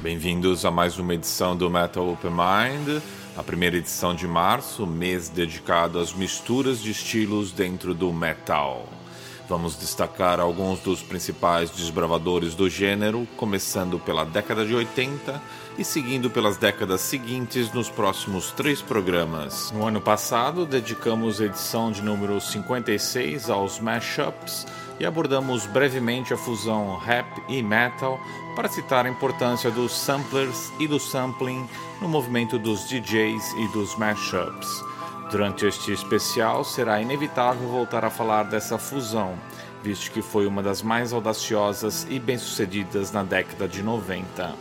Bem-vindos a mais uma edição do Metal Open Mind, a primeira edição de março, mês dedicado às misturas de estilos dentro do metal. Vamos destacar alguns dos principais desbravadores do gênero, começando pela década de 80 e seguindo pelas décadas seguintes nos próximos três programas. No ano passado, dedicamos a edição de número 56 aos mashups e abordamos brevemente a fusão rap e metal para citar a importância dos samplers e do sampling no movimento dos DJs e dos mashups. Durante este especial, será inevitável voltar a falar dessa fusão, visto que foi uma das mais audaciosas e bem-sucedidas na década de 90.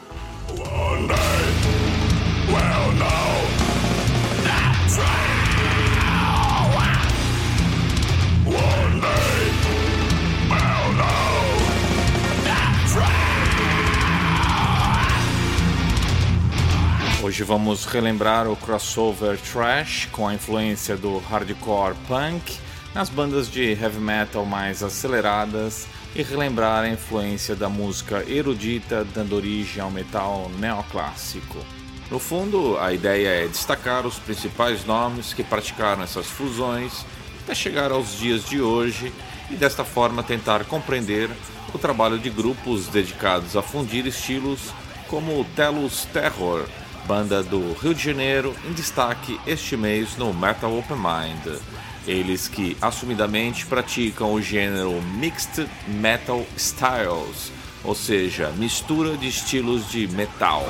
Hoje vamos relembrar o crossover trash com a influência do hardcore punk nas bandas de heavy metal mais aceleradas e relembrar a influência da música erudita dando origem ao metal neoclássico. No fundo, a ideia é destacar os principais nomes que praticaram essas fusões até chegar aos dias de hoje e desta forma tentar compreender o trabalho de grupos dedicados a fundir estilos como o Telus Terror, banda do Rio de Janeiro, em destaque este mês no Metal Open Mind. Eles que assumidamente praticam o gênero Mixed Metal Styles, ou seja, mistura de estilos de metal.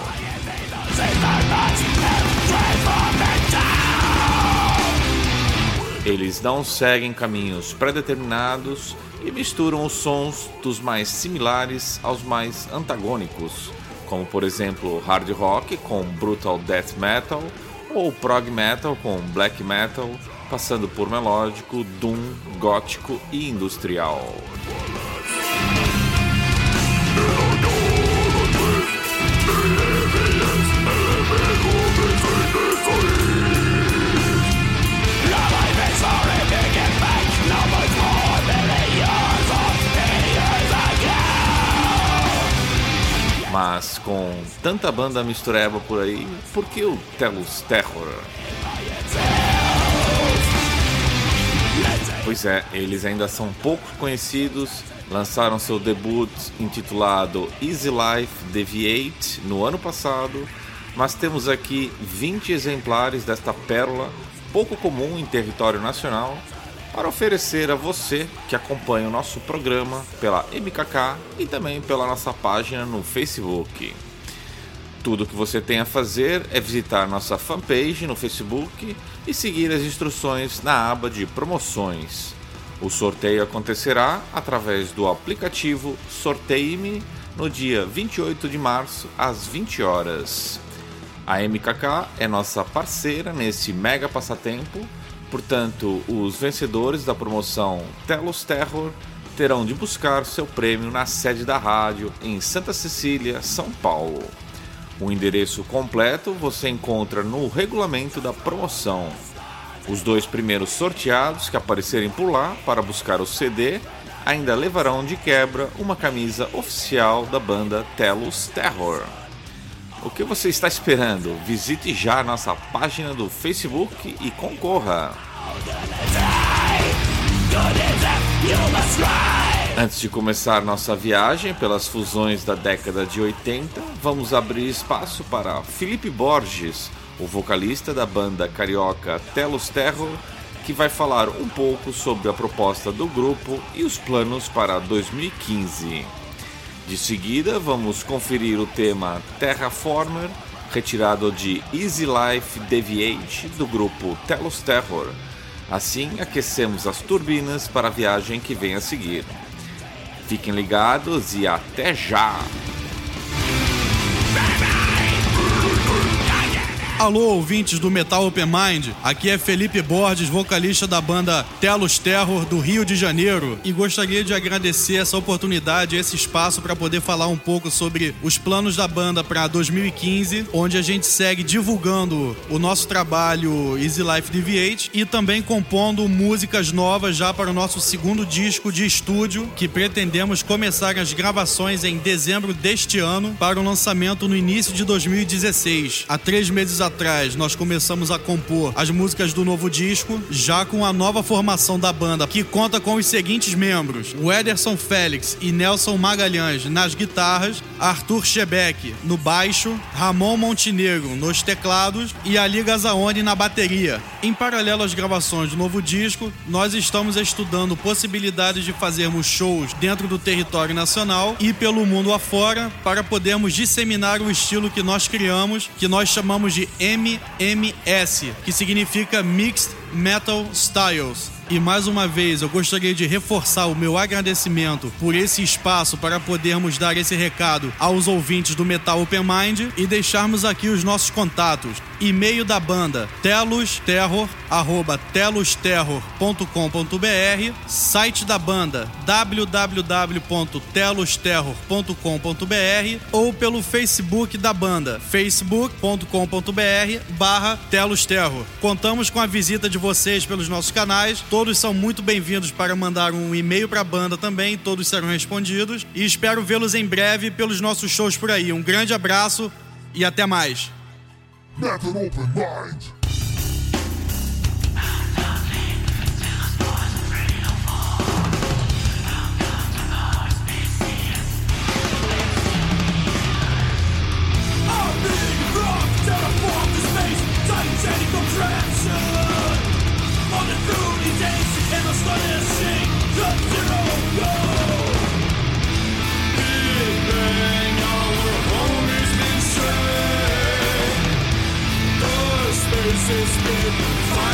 Eles não seguem caminhos pré-determinados e misturam os sons dos mais similares aos mais antagônicos como por exemplo hard rock com brutal death metal ou prog metal com black metal, passando por melódico, doom, gótico e industrial. Mas com tanta banda mistureba por aí, por que o Telus Terror? Pois é, eles ainda são pouco conhecidos, lançaram seu debut intitulado Easy Life Deviate no ano passado, mas temos aqui 20 exemplares desta pérola pouco comum em território nacional para oferecer a você que acompanha o nosso programa pela MKK e também pela nossa página no Facebook. Tudo o que você tem a fazer é visitar nossa fanpage no Facebook e seguir as instruções na aba de promoções. O sorteio acontecerá através do aplicativo Sorteie-me no dia 28 de março às 20 horas. A MKK é nossa parceira nesse mega passatempo Portanto, os vencedores da promoção Telos Terror terão de buscar seu prêmio na sede da rádio em Santa Cecília, São Paulo. O endereço completo você encontra no regulamento da promoção. Os dois primeiros sorteados que aparecerem por lá para buscar o CD ainda levarão de quebra uma camisa oficial da banda Telos Terror. O que você está esperando? Visite já nossa página do Facebook e concorra! Antes de começar nossa viagem pelas fusões da década de 80, vamos abrir espaço para Felipe Borges, o vocalista da banda carioca Telos Terror, que vai falar um pouco sobre a proposta do grupo e os planos para 2015. De seguida, vamos conferir o tema Terraformer, retirado de Easy Life Deviate do grupo Telos Terror. Assim, aquecemos as turbinas para a viagem que vem a seguir. Fiquem ligados e até já! Alô, ouvintes do Metal Open Mind. Aqui é Felipe Borges, vocalista da banda Telos Terror do Rio de Janeiro. E gostaria de agradecer essa oportunidade, esse espaço para poder falar um pouco sobre os planos da banda para 2015, onde a gente segue divulgando o nosso trabalho Easy Life Deviate e também compondo músicas novas já para o nosso segundo disco de estúdio, que pretendemos começar as gravações em dezembro deste ano para o lançamento no início de 2016. Há três meses atrás, nós começamos a compor as músicas do novo disco, já com a nova formação da banda, que conta com os seguintes membros: o Ederson Félix e Nelson Magalhães nas guitarras, Arthur Chebeck no baixo, Ramon Montenegro nos teclados e Ali Gazaone na bateria. Em paralelo às gravações do novo disco, nós estamos estudando possibilidades de fazermos shows dentro do território nacional e pelo mundo afora para podermos disseminar o estilo que nós criamos, que nós chamamos de MMS, que significa Mixed Metal Styles. E mais uma vez, eu gostaria de reforçar o meu agradecimento por esse espaço para podermos dar esse recado aos ouvintes do Metal Open Mind e deixarmos aqui os nossos contatos. E-mail da banda telosterror@telosterror.com.br, site da banda www.telosterror.com.br ou pelo Facebook da banda facebook.com.br/telosterror. Contamos com a visita de vocês pelos nossos canais. Todos são muito bem-vindos para mandar um e-mail para a banda também, todos serão respondidos e espero vê-los em breve pelos nossos shows por aí. Um grande abraço e até mais. Never open mind. Find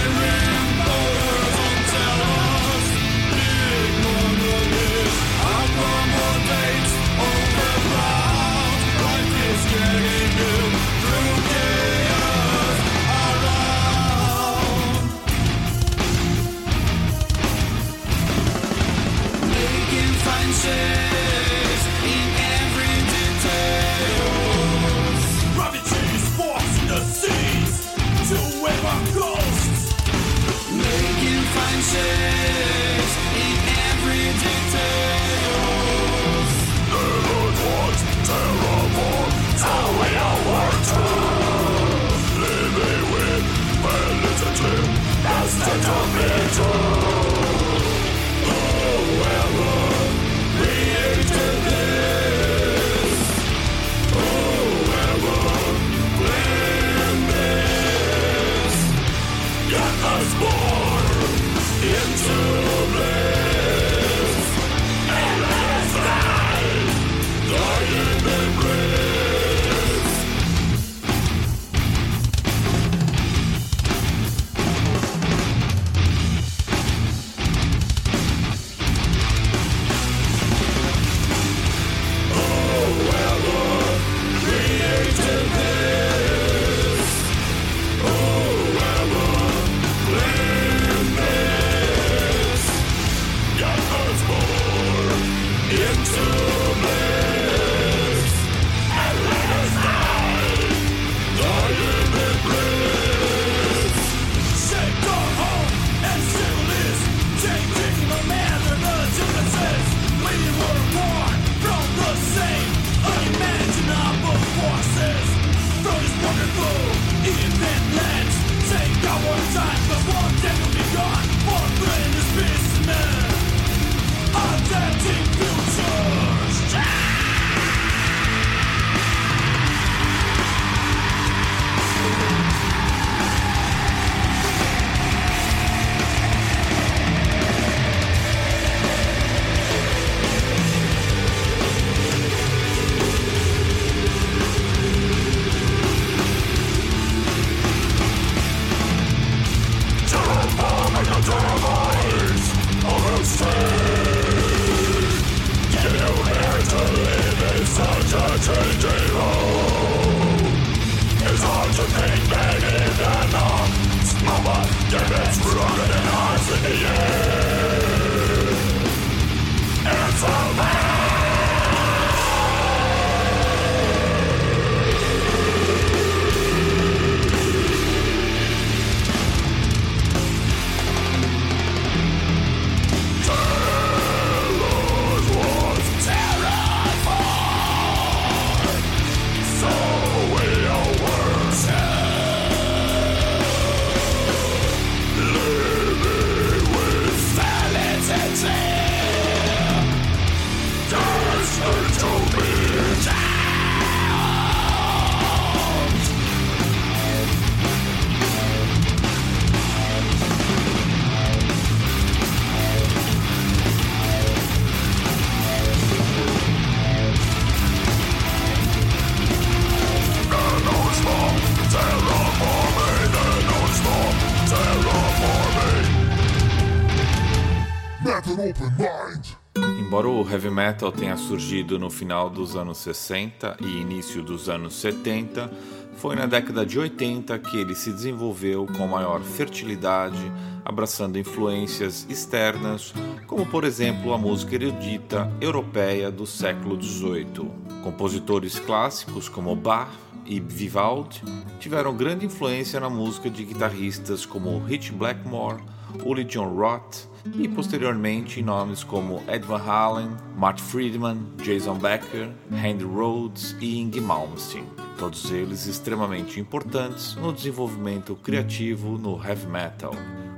metal tenha surgido no final dos anos 60 e início dos anos 70, foi na década de 80 que ele se desenvolveu com maior fertilidade, abraçando influências externas, como por exemplo a música erudita europeia do século XVIII. Compositores clássicos como Bach e Vivaldi tiveram grande influência na música de guitarristas como Rich Blackmore, Uli John Roth e posteriormente nomes como Ed Van Halen, Mark Friedman, Jason Becker, Randy Rhodes e Inge Malmsteen, todos eles extremamente importantes no desenvolvimento criativo no heavy metal.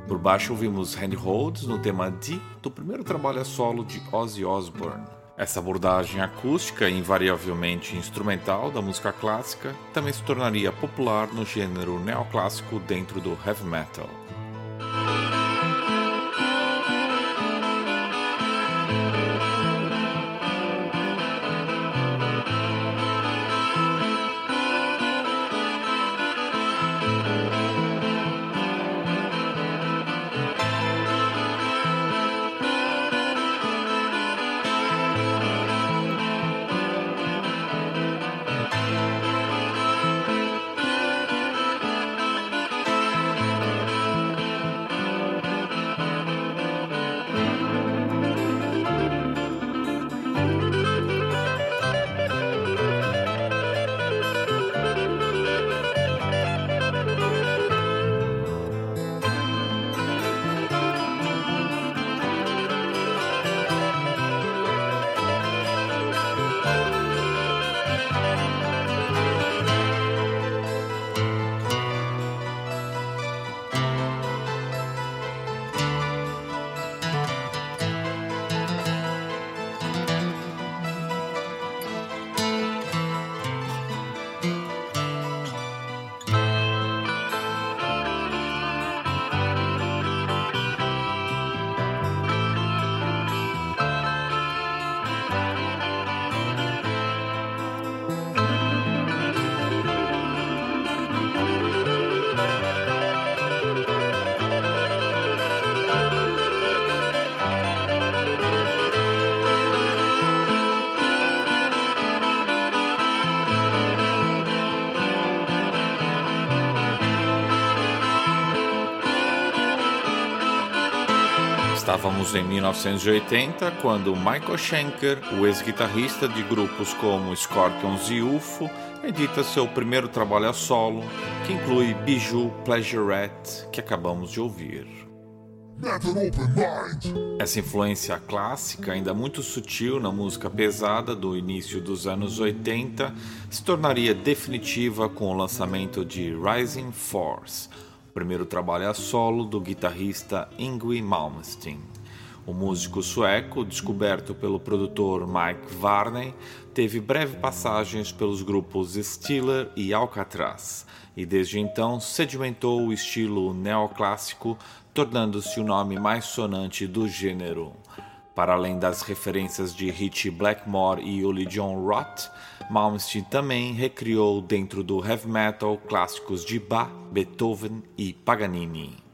Por baixo ouvimos Randy Rhodes no tema D do primeiro trabalho a solo de Ozzy Osbourne. Essa abordagem acústica e invariavelmente instrumental da música clássica também se tornaria popular no gênero neoclássico dentro do heavy metal. Estávamos em 1980 quando Michael Schenker, o ex-guitarrista de grupos como Scorpions e UFO, edita seu primeiro trabalho a solo, que inclui Bijou Pleasurette, que acabamos de ouvir. Essa influência clássica, ainda muito sutil na música pesada do início dos anos 80, se tornaria definitiva com o lançamento de Rising Force, primeiro trabalho a solo do guitarrista Yngwie Malmsteen. O músico sueco, descoberto pelo produtor Mike Varney, teve breve passagens pelos grupos Stiller e Alcatraz, e desde então sedimentou o estilo neoclássico, tornando-se o nome mais sonante do gênero. Para além das referências de Richie Blackmore e Uli John Roth, Malmsteen também recriou dentro do heavy metal clássicos de Bach, Beethoven e Paganini.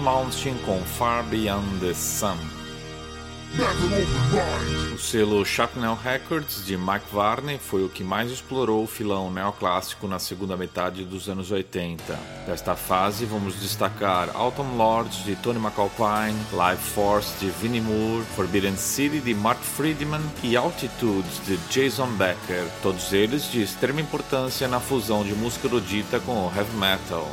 Mountain com Far Beyond the Sun. O selo Sharpnel Records de Mike Varney foi o que mais explorou o filão neoclássico na segunda metade dos anos 80. Desta fase, vamos destacar Autumn Lords de Tony McAlpine, Live Force de Vinnie Moore, Forbidden City de Mark Friedman e Altitudes de Jason Becker, todos eles de extrema importância na fusão de música erudita com o heavy metal.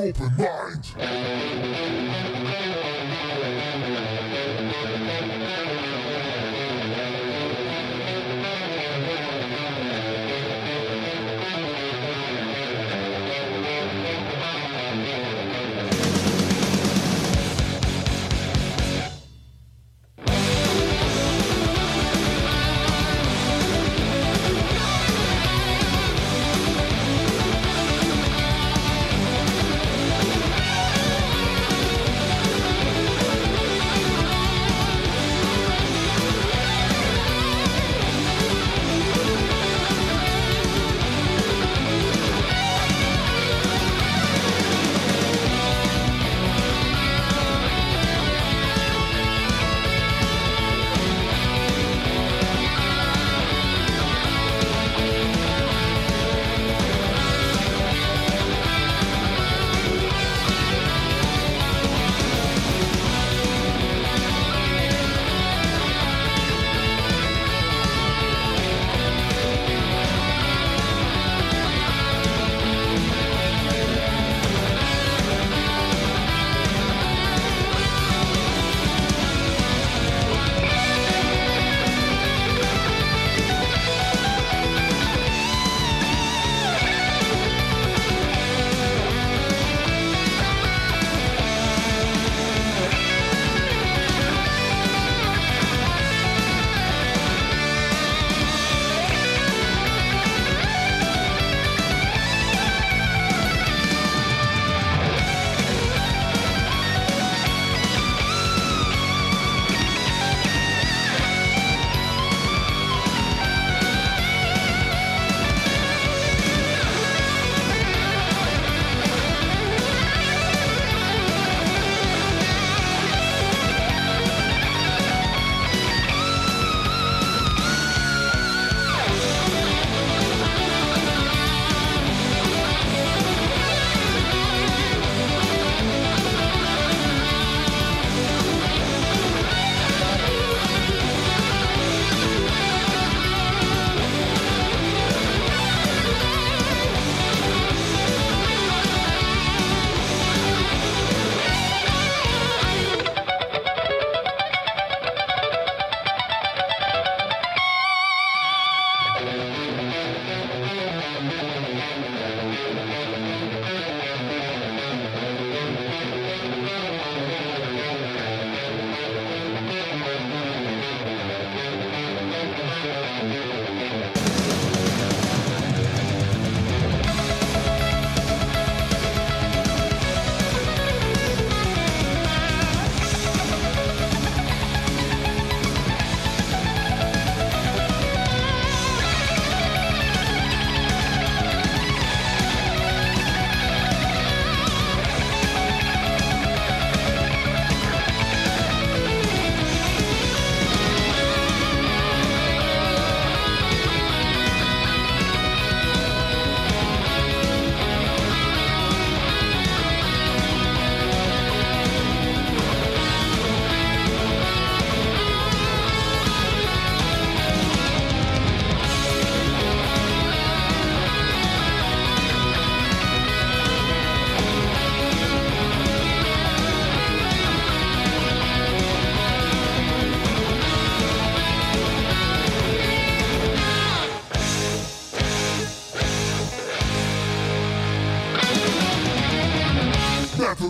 open. up.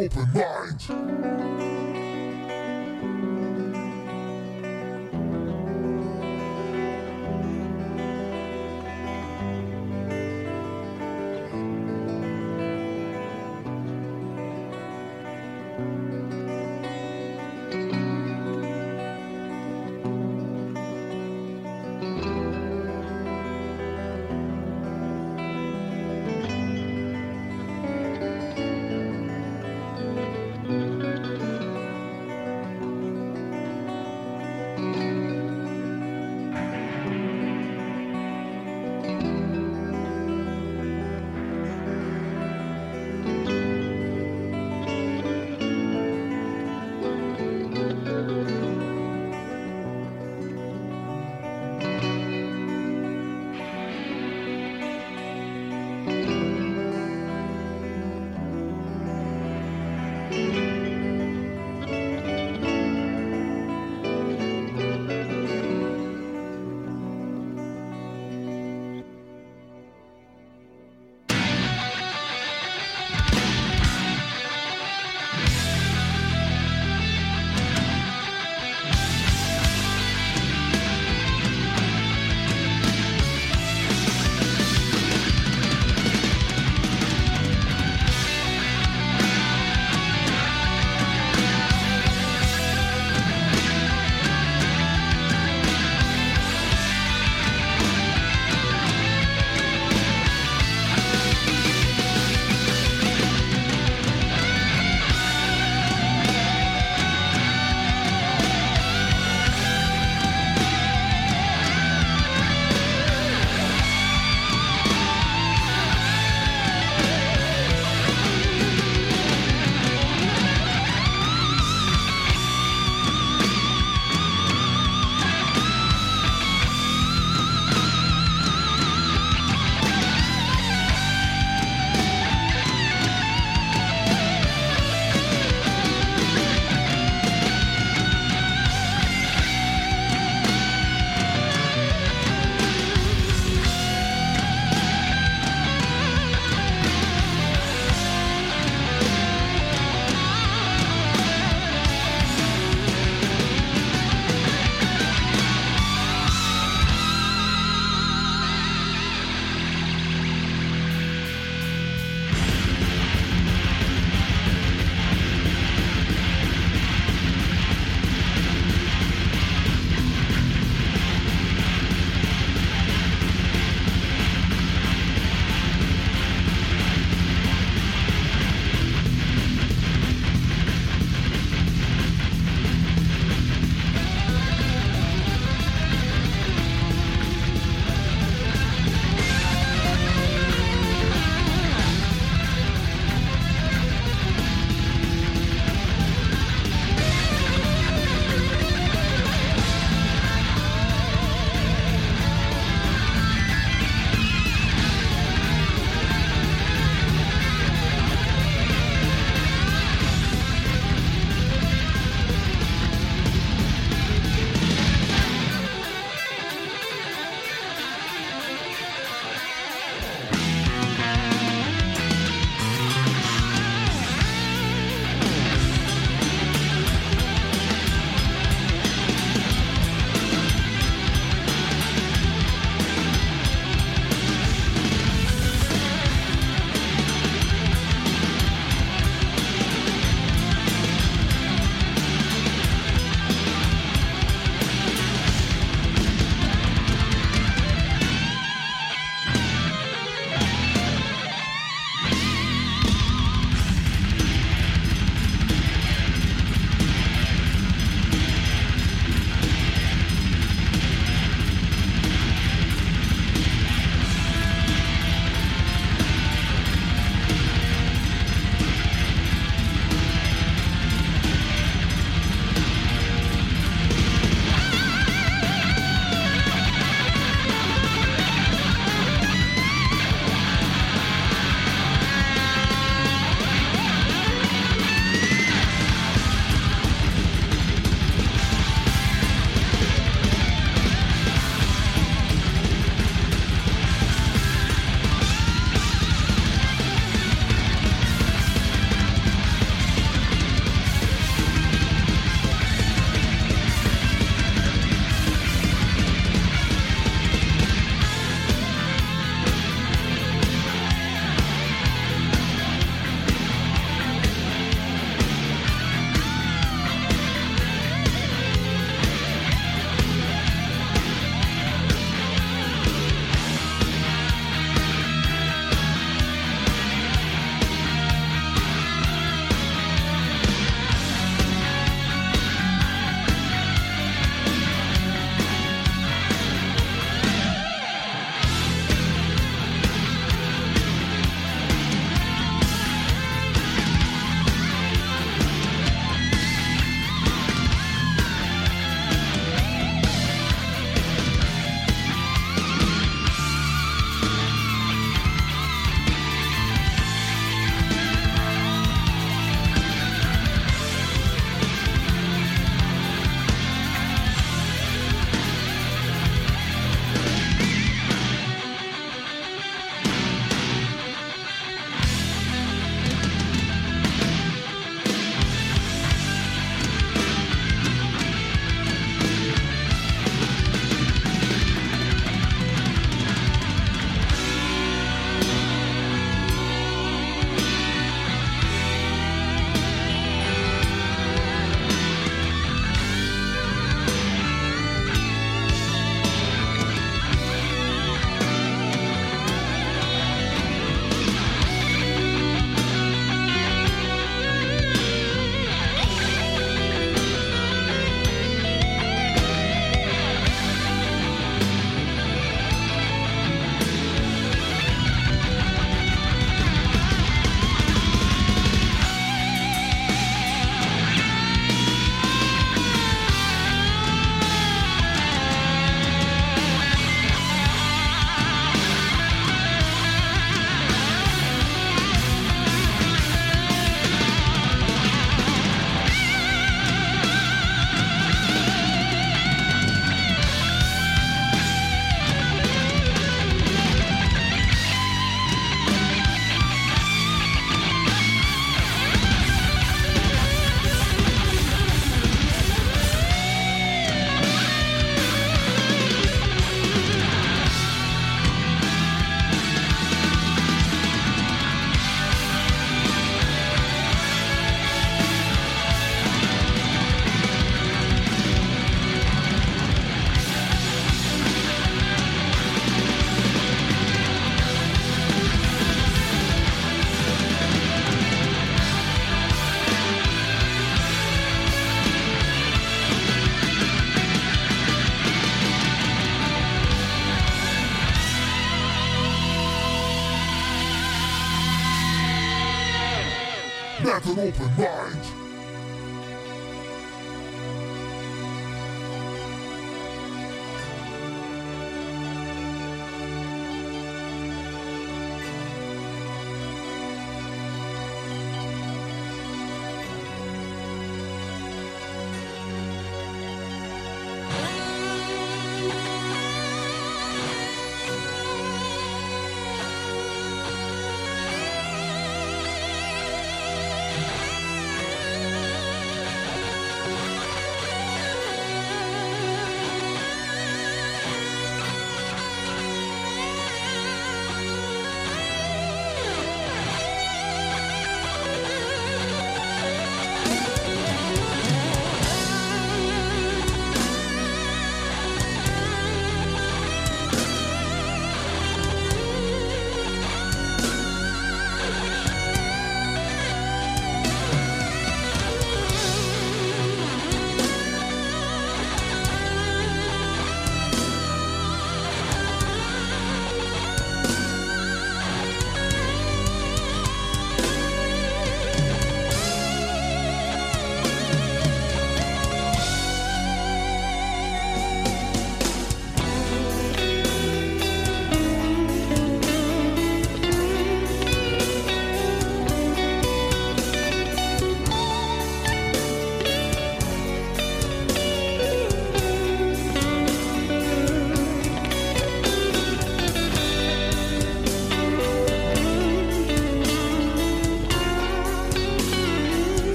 Open mind.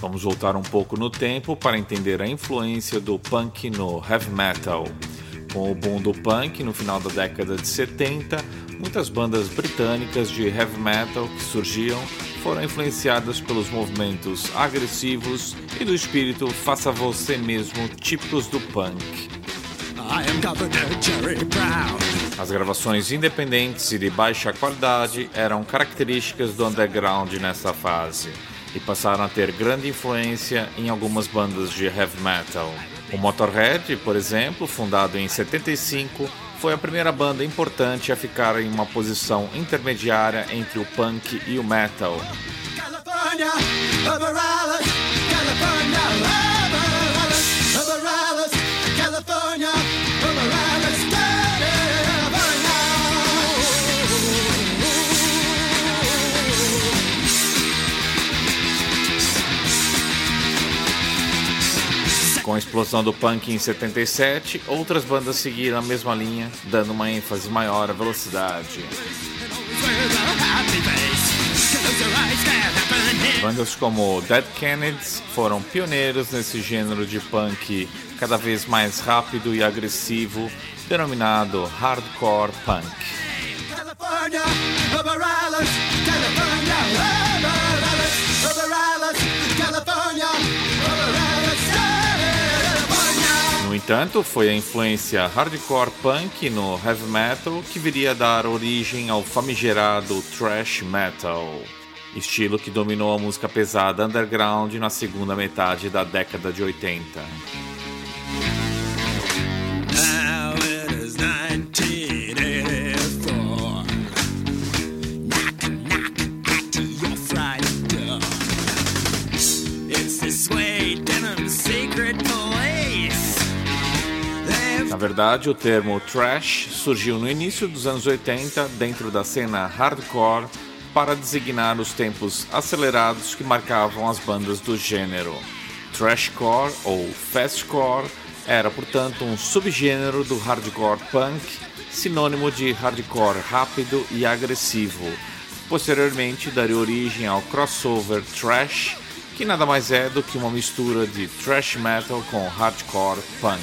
Vamos voltar um pouco no tempo para entender a influência do punk no heavy metal. Com o boom do punk no final da década de 70, muitas bandas britânicas de heavy metal que surgiam foram influenciadas pelos movimentos agressivos e do espírito faça você mesmo típicos do punk. As gravações independentes e de baixa qualidade eram características do underground nessa fase e passaram a ter grande influência em algumas bandas de heavy metal. O Motorhead, por exemplo, fundado em 75, foi a primeira banda importante a ficar em uma posição intermediária entre o punk e o metal. California, Com a explosão do punk em 77, outras bandas seguiram a mesma linha, dando uma ênfase maior à velocidade. Bandas como Dead Kennedys foram pioneiros nesse gênero de punk cada vez mais rápido e agressivo, denominado hardcore punk. California, No entanto, foi a influência hardcore punk no heavy metal que viria a dar origem ao famigerado thrash metal, estilo que dominou a música pesada underground na segunda metade da década de 80. Verdade, o termo thrash surgiu no início dos anos 80 dentro da cena hardcore para designar os tempos acelerados que marcavam as bandas do gênero. Thrashcore ou fastcore era, portanto, um subgênero do hardcore punk, sinônimo de hardcore rápido e agressivo. Posteriormente, daria origem ao crossover thrash, que nada mais é do que uma mistura de thrash metal com hardcore punk.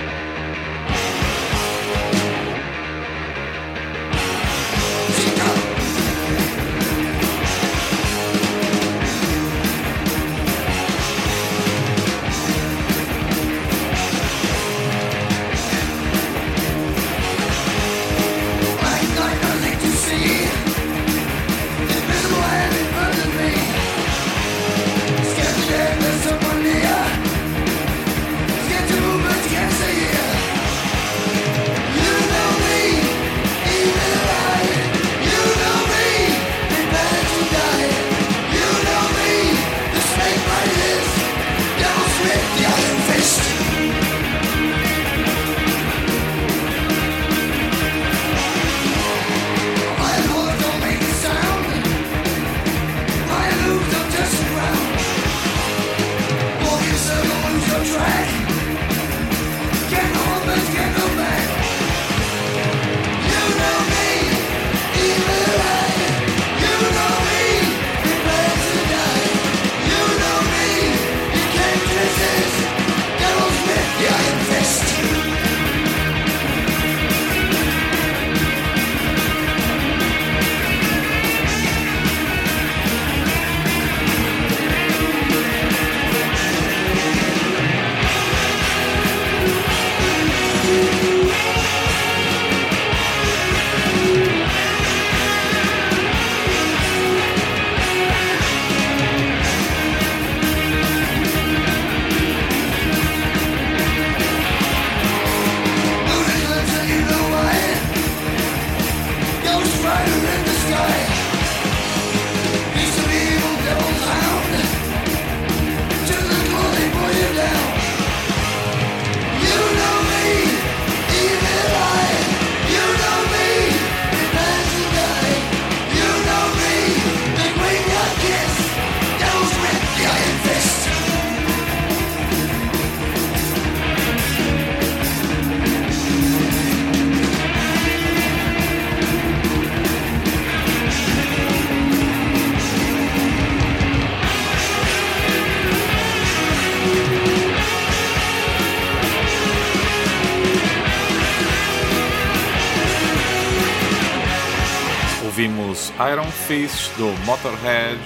Do Motorhead.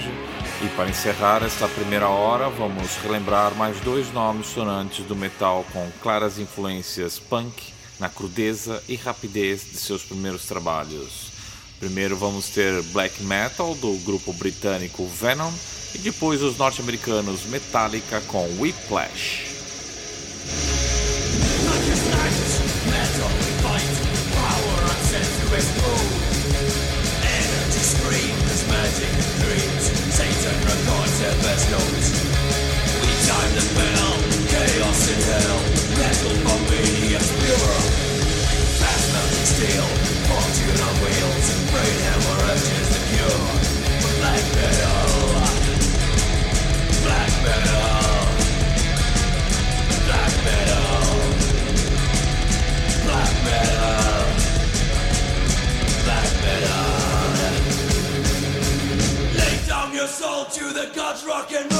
E para encerrar esta primeira hora, vamos relembrar mais dois nomes sonantes do metal com claras influências punk na crudeza e rapidez de seus primeiros trabalhos. Primeiro vamos ter black metal do grupo britânico Venom e depois os norte-americanos Metallica com Whiplash. to the gods rock and roll.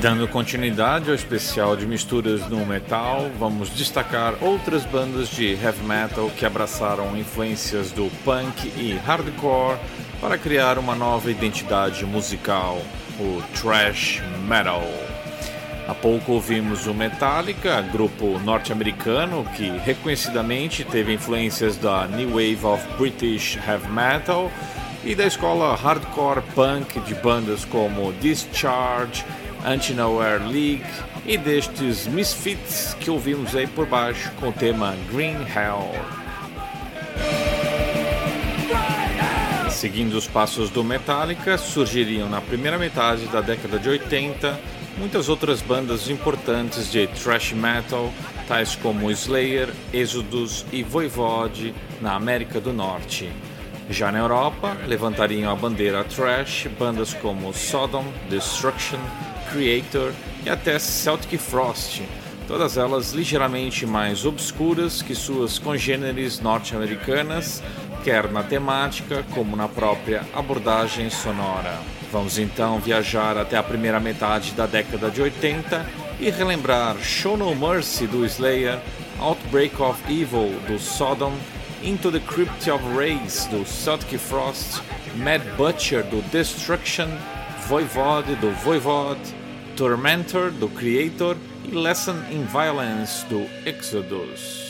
Dando continuidade ao especial de misturas no metal, vamos destacar outras bandas de heavy metal que abraçaram influências do punk e hardcore para criar uma nova identidade musical o thrash metal. Há pouco ouvimos o Metallica, grupo norte-americano que reconhecidamente teve influências da New Wave of British Heavy Metal e da escola hardcore punk de bandas como Discharge, Anti-Nowhere League e destes Misfits que ouvimos aí por baixo com o tema Green Hell. Seguindo os passos do Metallica, surgiriam na primeira metade da década de 80 muitas outras bandas importantes de thrash metal, tais como Slayer, Exodus e Voivode na América do Norte. Já na Europa, levantariam a bandeira thrash bandas como Sodom, Destruction, Creator e até Celtic Frost, todas elas ligeiramente mais obscuras que suas congêneres norte-americanas, quer na temática como na própria abordagem sonora. Vamos então viajar até a primeira metade da década de 80 e relembrar Show No Mercy do Slayer, Outbreak of Evil do Sodom, Into the Crypt of Rays do Celtic Frost, Mad Butcher do Destruction, Voivode do Voivode, Tormentor do Creator e Lesson in Violence do Exodus.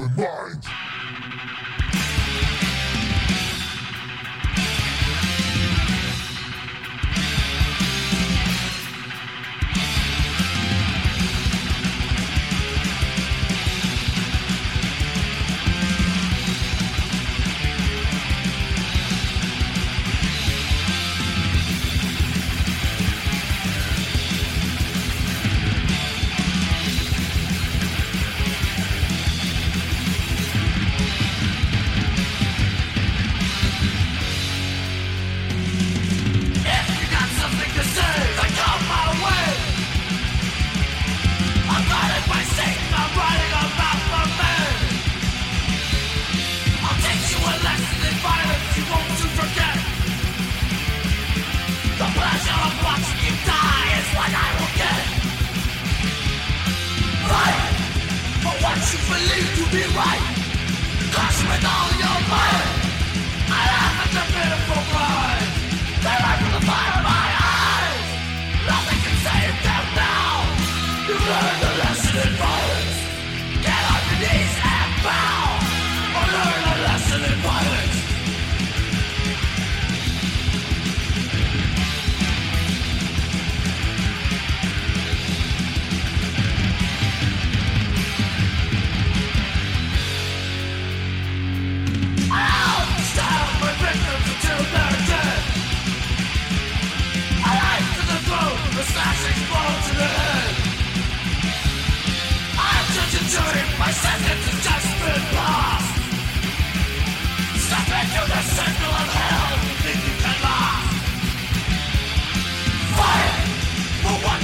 open up. You believe to be right. Crush with all your might.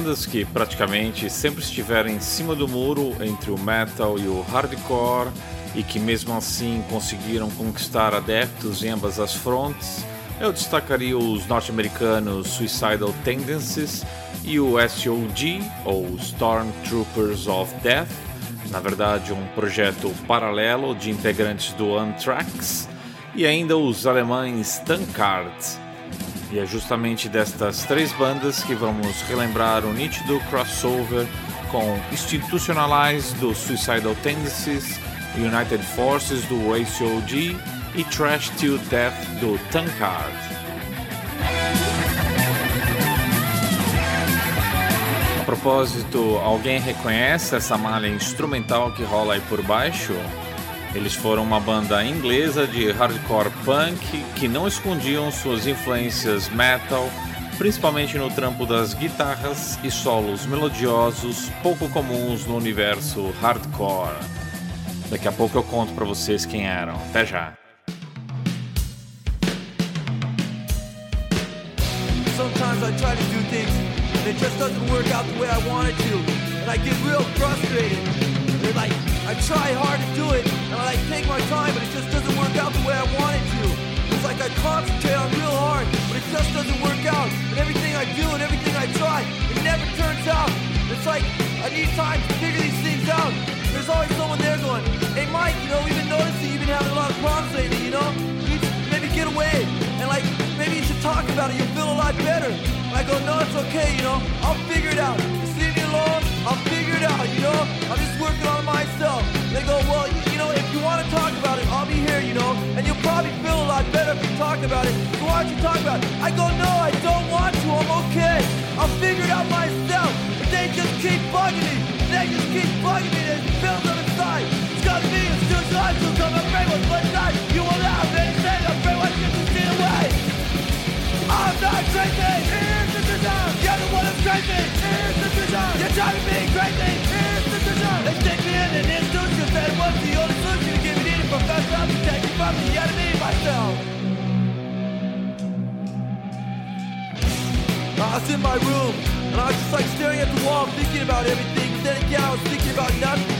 bandas que praticamente sempre estiveram em cima do muro entre o metal e o hardcore e que mesmo assim conseguiram conquistar adeptos em ambas as frontes, eu destacaria os norte-americanos Suicidal Tendencies e o SOG, ou Stormtroopers of Death, na verdade um projeto paralelo de integrantes do Anthrax, e ainda os alemães Tankard. E é justamente destas três bandas que vamos relembrar o nítido crossover com Institutionalize do Suicidal Tendencies, United Forces do ACOG e Trash Till Death do Tankard. A propósito, alguém reconhece essa malha instrumental que rola aí por baixo? Eles foram uma banda inglesa de hardcore punk que não escondiam suas influências metal, principalmente no trampo das guitarras e solos melodiosos pouco comuns no universo hardcore. Daqui a pouco eu conto para vocês quem eram. Até já. Sometimes I try to do things and it just doesn't work out the way I want it to. And I get real frustrated. I try hard to do it and I like take my time but it just doesn't work out the way I want it to. It's like I concentrate on real hard, but it just doesn't work out. And everything I do and everything I try, it never turns out. It's like I need time to figure these things out. There's always someone there going, Hey Mike, you know, we've been noticing you've been having a lot of problems lately, you know? Maybe get away and like maybe you should talk about it, you'll feel a lot better. And I go, No, it's okay, you know, I'll figure it out. Alone, I'll figure it out, you know? I'm just working on myself. They go, Well, you, you know, if you want to talk about it, I'll be here, you know, and you'll probably feel a lot better if you talk about it. So why don't you talk about it? I go, No, I don't want to, I'm okay. I'll figure it out myself. But they just keep bugging me. They just keep bugging me. There's bills on the side. It's got me, it's hard to come and bring what's one side. You will not have anything, I'm afraid what you can see away. I'm not crazy. You're the one that's crazy. Here's the design. You're driving me crazy. Here's the design. They stick me in an institution. Said what's the only solution to give me the professor take me from the enemy myself. I was in my room and I was just like staring at the wall, thinking about everything. But then again, I was thinking about nothing.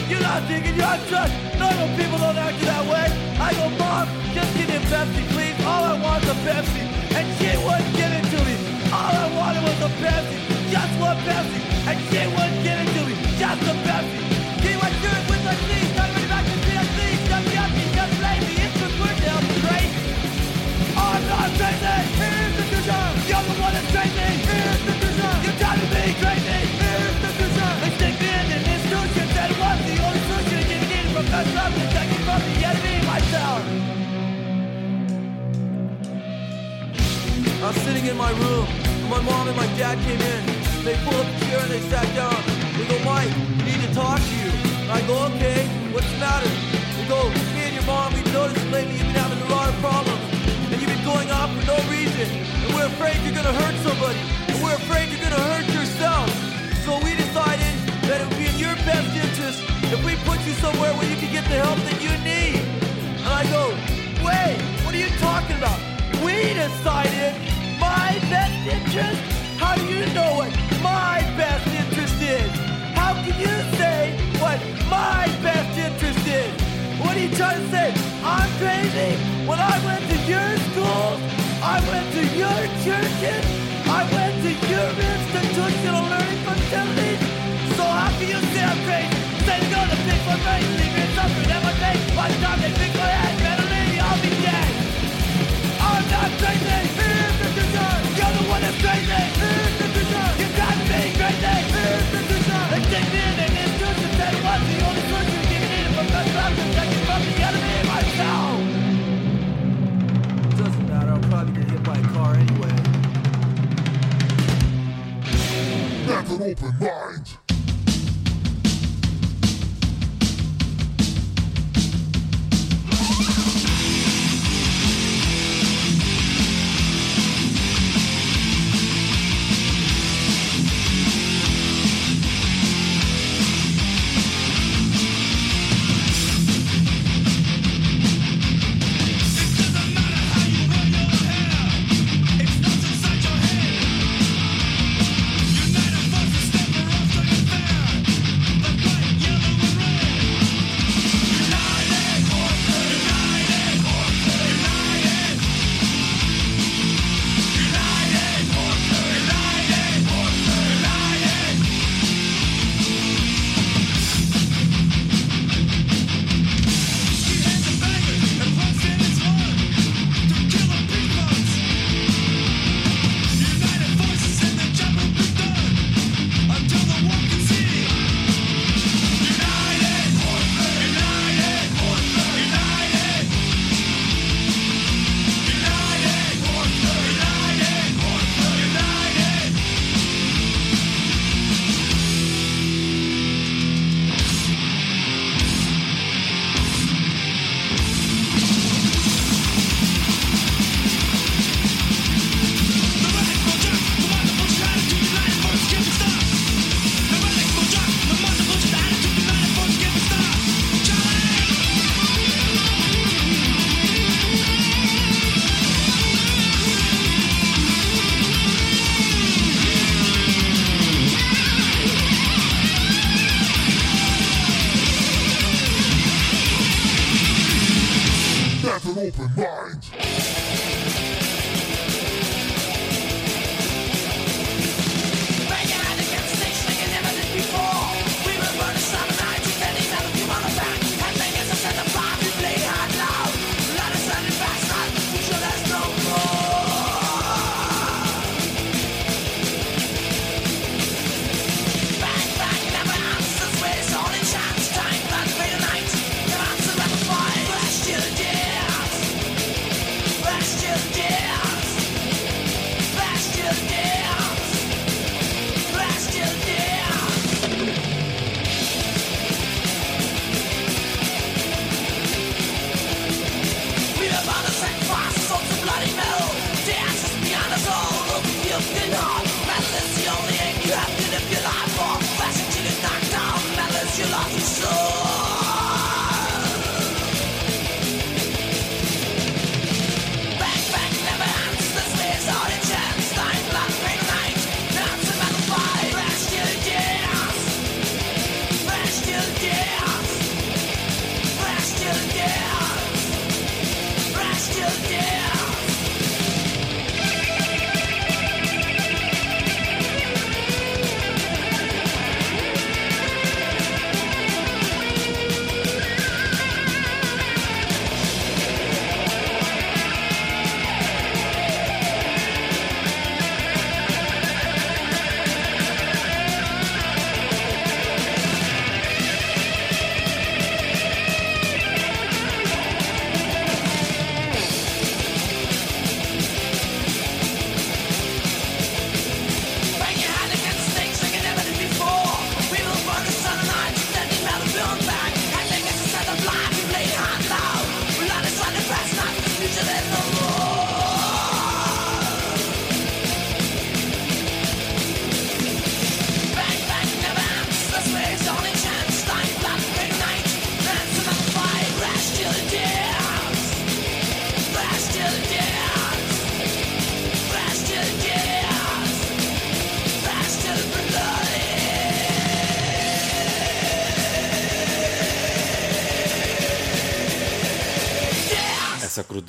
you're not thinking, you're drugs. Normal people don't act that way. I go, mom, just give me a Pepsi, please. All I want is a Pepsi. And she wouldn't give it to me. All I wanted was a Pepsi. Just one Pepsi. And she wouldn't give it to me. Just a Pepsi. Give what yours with the sleeves. Not really back to CFC. Just yucky, just lazy. It's the word down crazy. I'm not crazy. Here's the design. You're the one that's crazy. Here's the design. You're driving me crazy. Give me the professor to protect me from the enemy myself. I was sitting in my room. My mom and my dad came in. They pulled up a chair and they sat down. They go, Mike, need to talk to you. And I go, okay, what's the matter? They go, me and your mom, we've noticed lately you've been having a lot of problems. And you've been going off for no reason. And we're afraid you're gonna hurt somebody. And we're afraid you're gonna hurt yourself. You somewhere where you can get the help that you need. And I go, wait, what are you talking about? We decided my best interest? How do you know what my best interest is? How can you say what my best interest is? What are you trying to say? I'm crazy? When I went to your schools, I went to your churches, I went to your institutional learning facilities. So how can you celebrate? Say you're gonna pick for me, leaving something that my day. By the time they pick my head, mentally I'll be dead. I'm not crazy, here's the concern. You're the one that's crazy, here's the concern. You're to be crazy, here's the concern. They take me in an institution, said it was the only person you can eat it from the I'm protected from the enemy myself. Doesn't matter, I'll probably get hit by a car anyway. Have an open mind.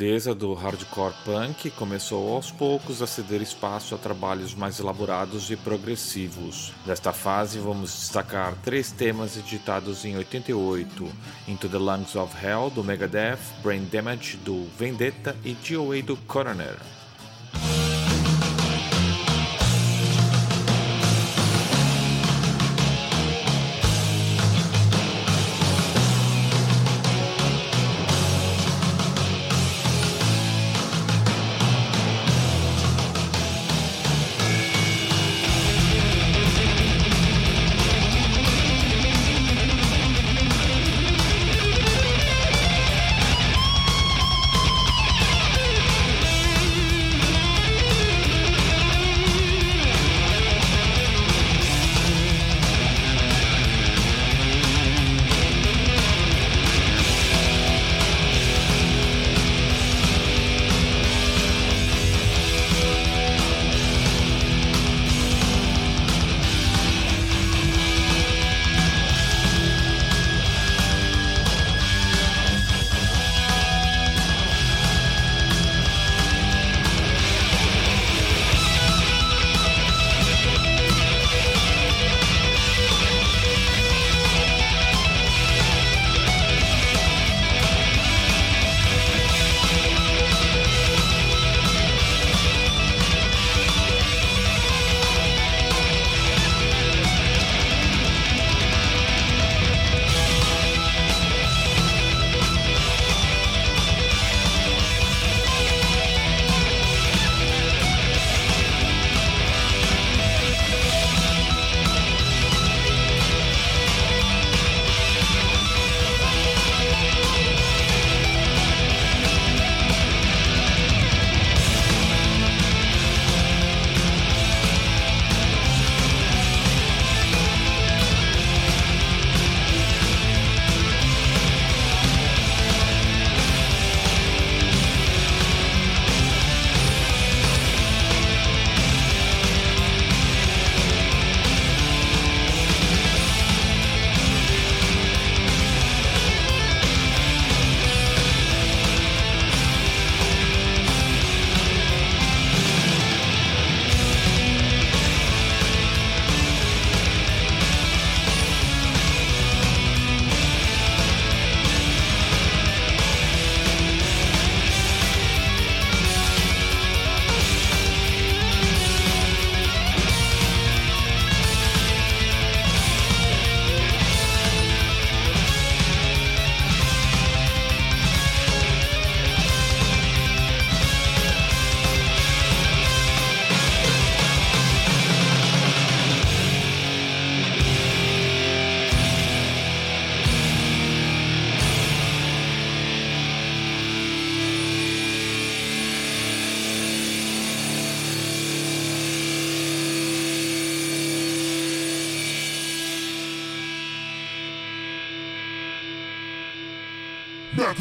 Crudeza do hardcore punk começou aos poucos a ceder espaço a trabalhos mais elaborados e progressivos. Desta fase, vamos destacar três temas editados em 88: Into the Lungs of Hell do Megadeth, Brain Damage do Vendetta e DOA do Coroner.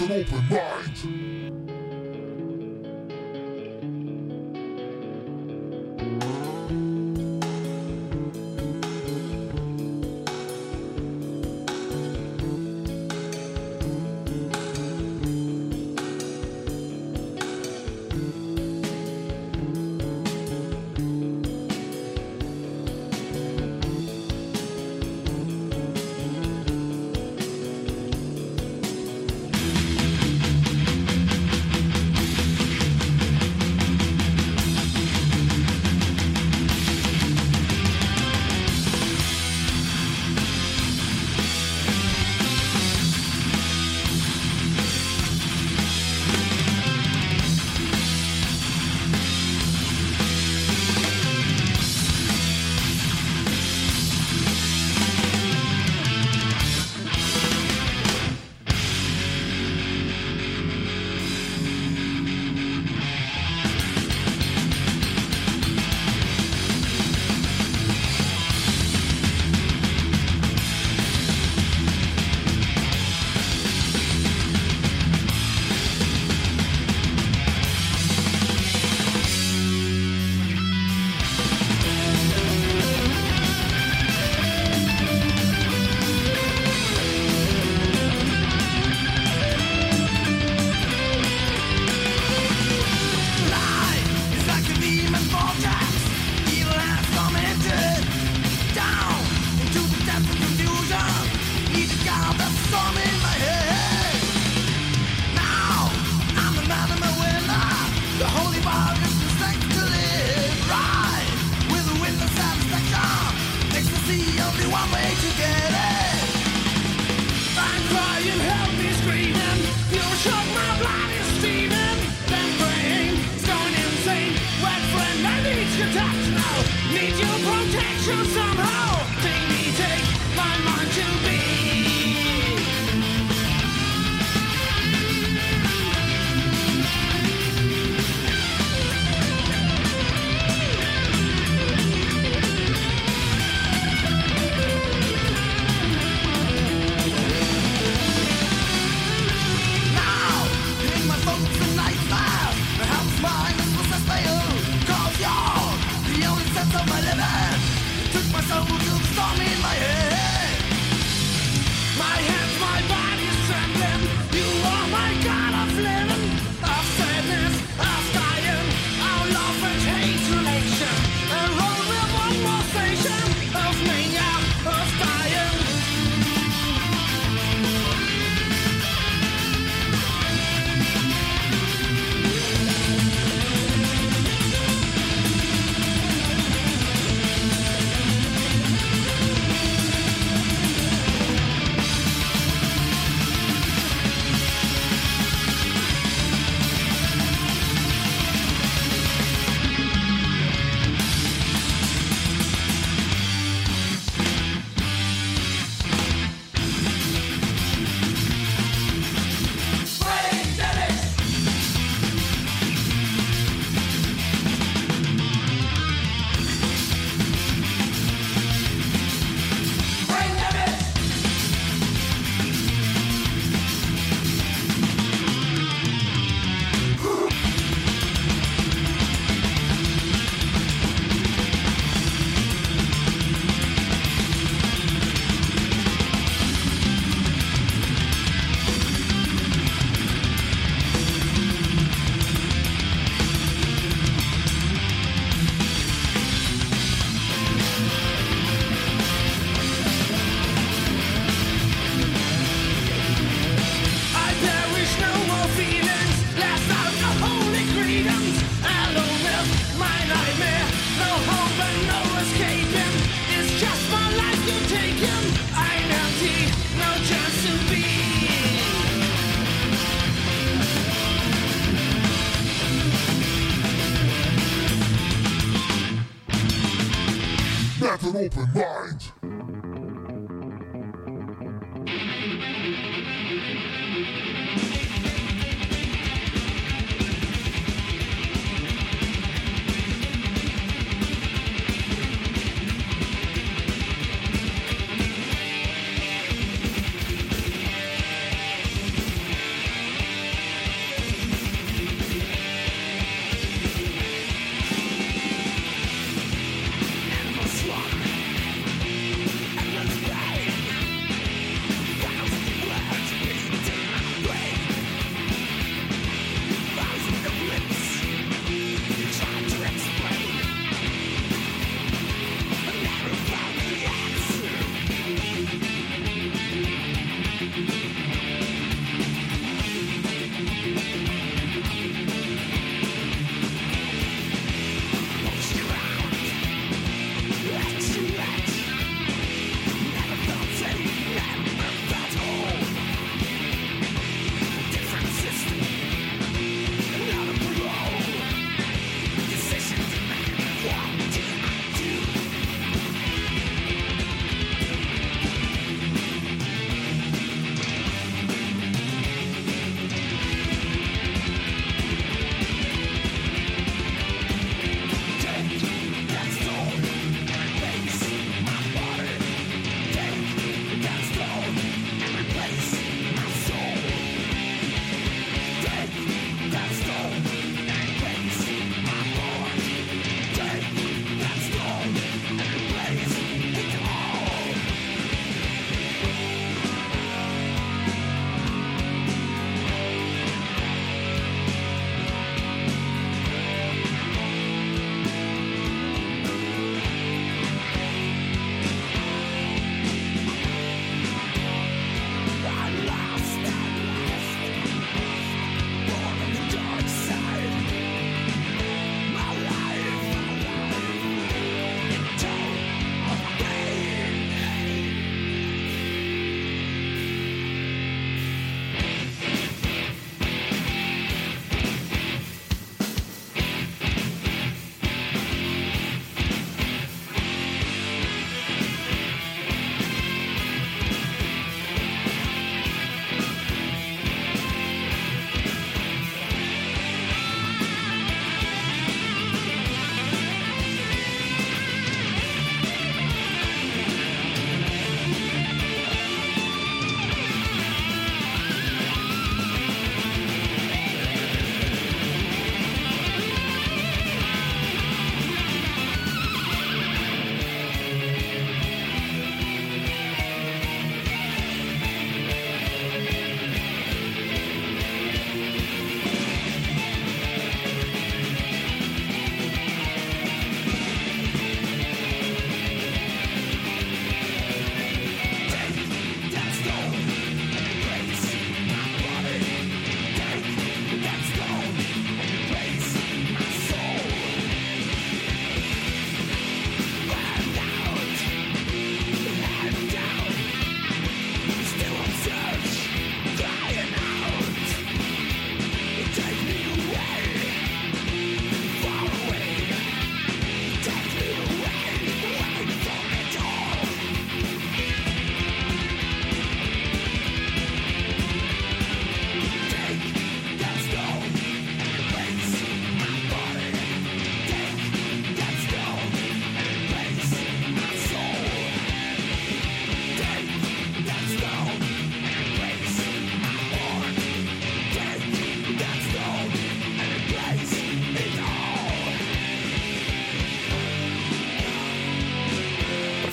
Have an open mind. open mind.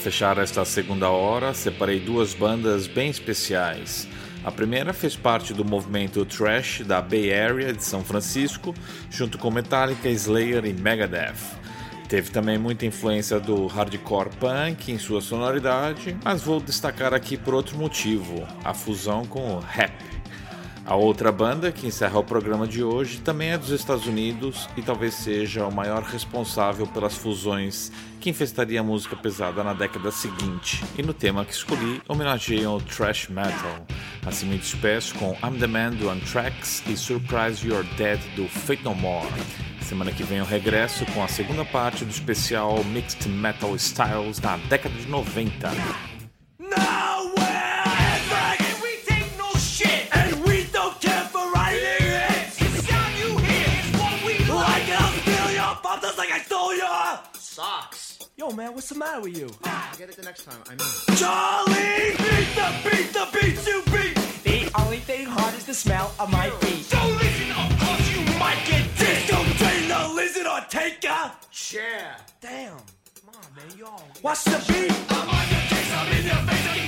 Fechar esta segunda hora, separei duas bandas bem especiais. A primeira fez parte do movimento thrash da Bay Area de São Francisco, junto com Metallica, Slayer e Megadeth. Teve também muita influência do hardcore punk em sua sonoridade, mas vou destacar aqui por outro motivo: a fusão com o rap. A outra banda que encerra o programa de hoje também é dos Estados Unidos e talvez seja o maior responsável pelas fusões que infestaria a música pesada na década seguinte. E no tema que escolhi, homenageiam o thrash metal. Assim me despeço com I'm the Man do Anthrax e Surprise You're Dead do Fate No More. Semana que vem eu regresso com a segunda parte do especial Mixed Metal Styles da década de 90. Yo, man, what's the matter with you? I'll get it the next time. I mean. Charlie, beat the beat, the beats you beat. The only thing hard is the smell of my feet. Don't listen, of course you might get dissed. Don't train the lizard or take a Share. Damn. Come on, man, yo. What's the beat? I'm on your case, I'm in your face,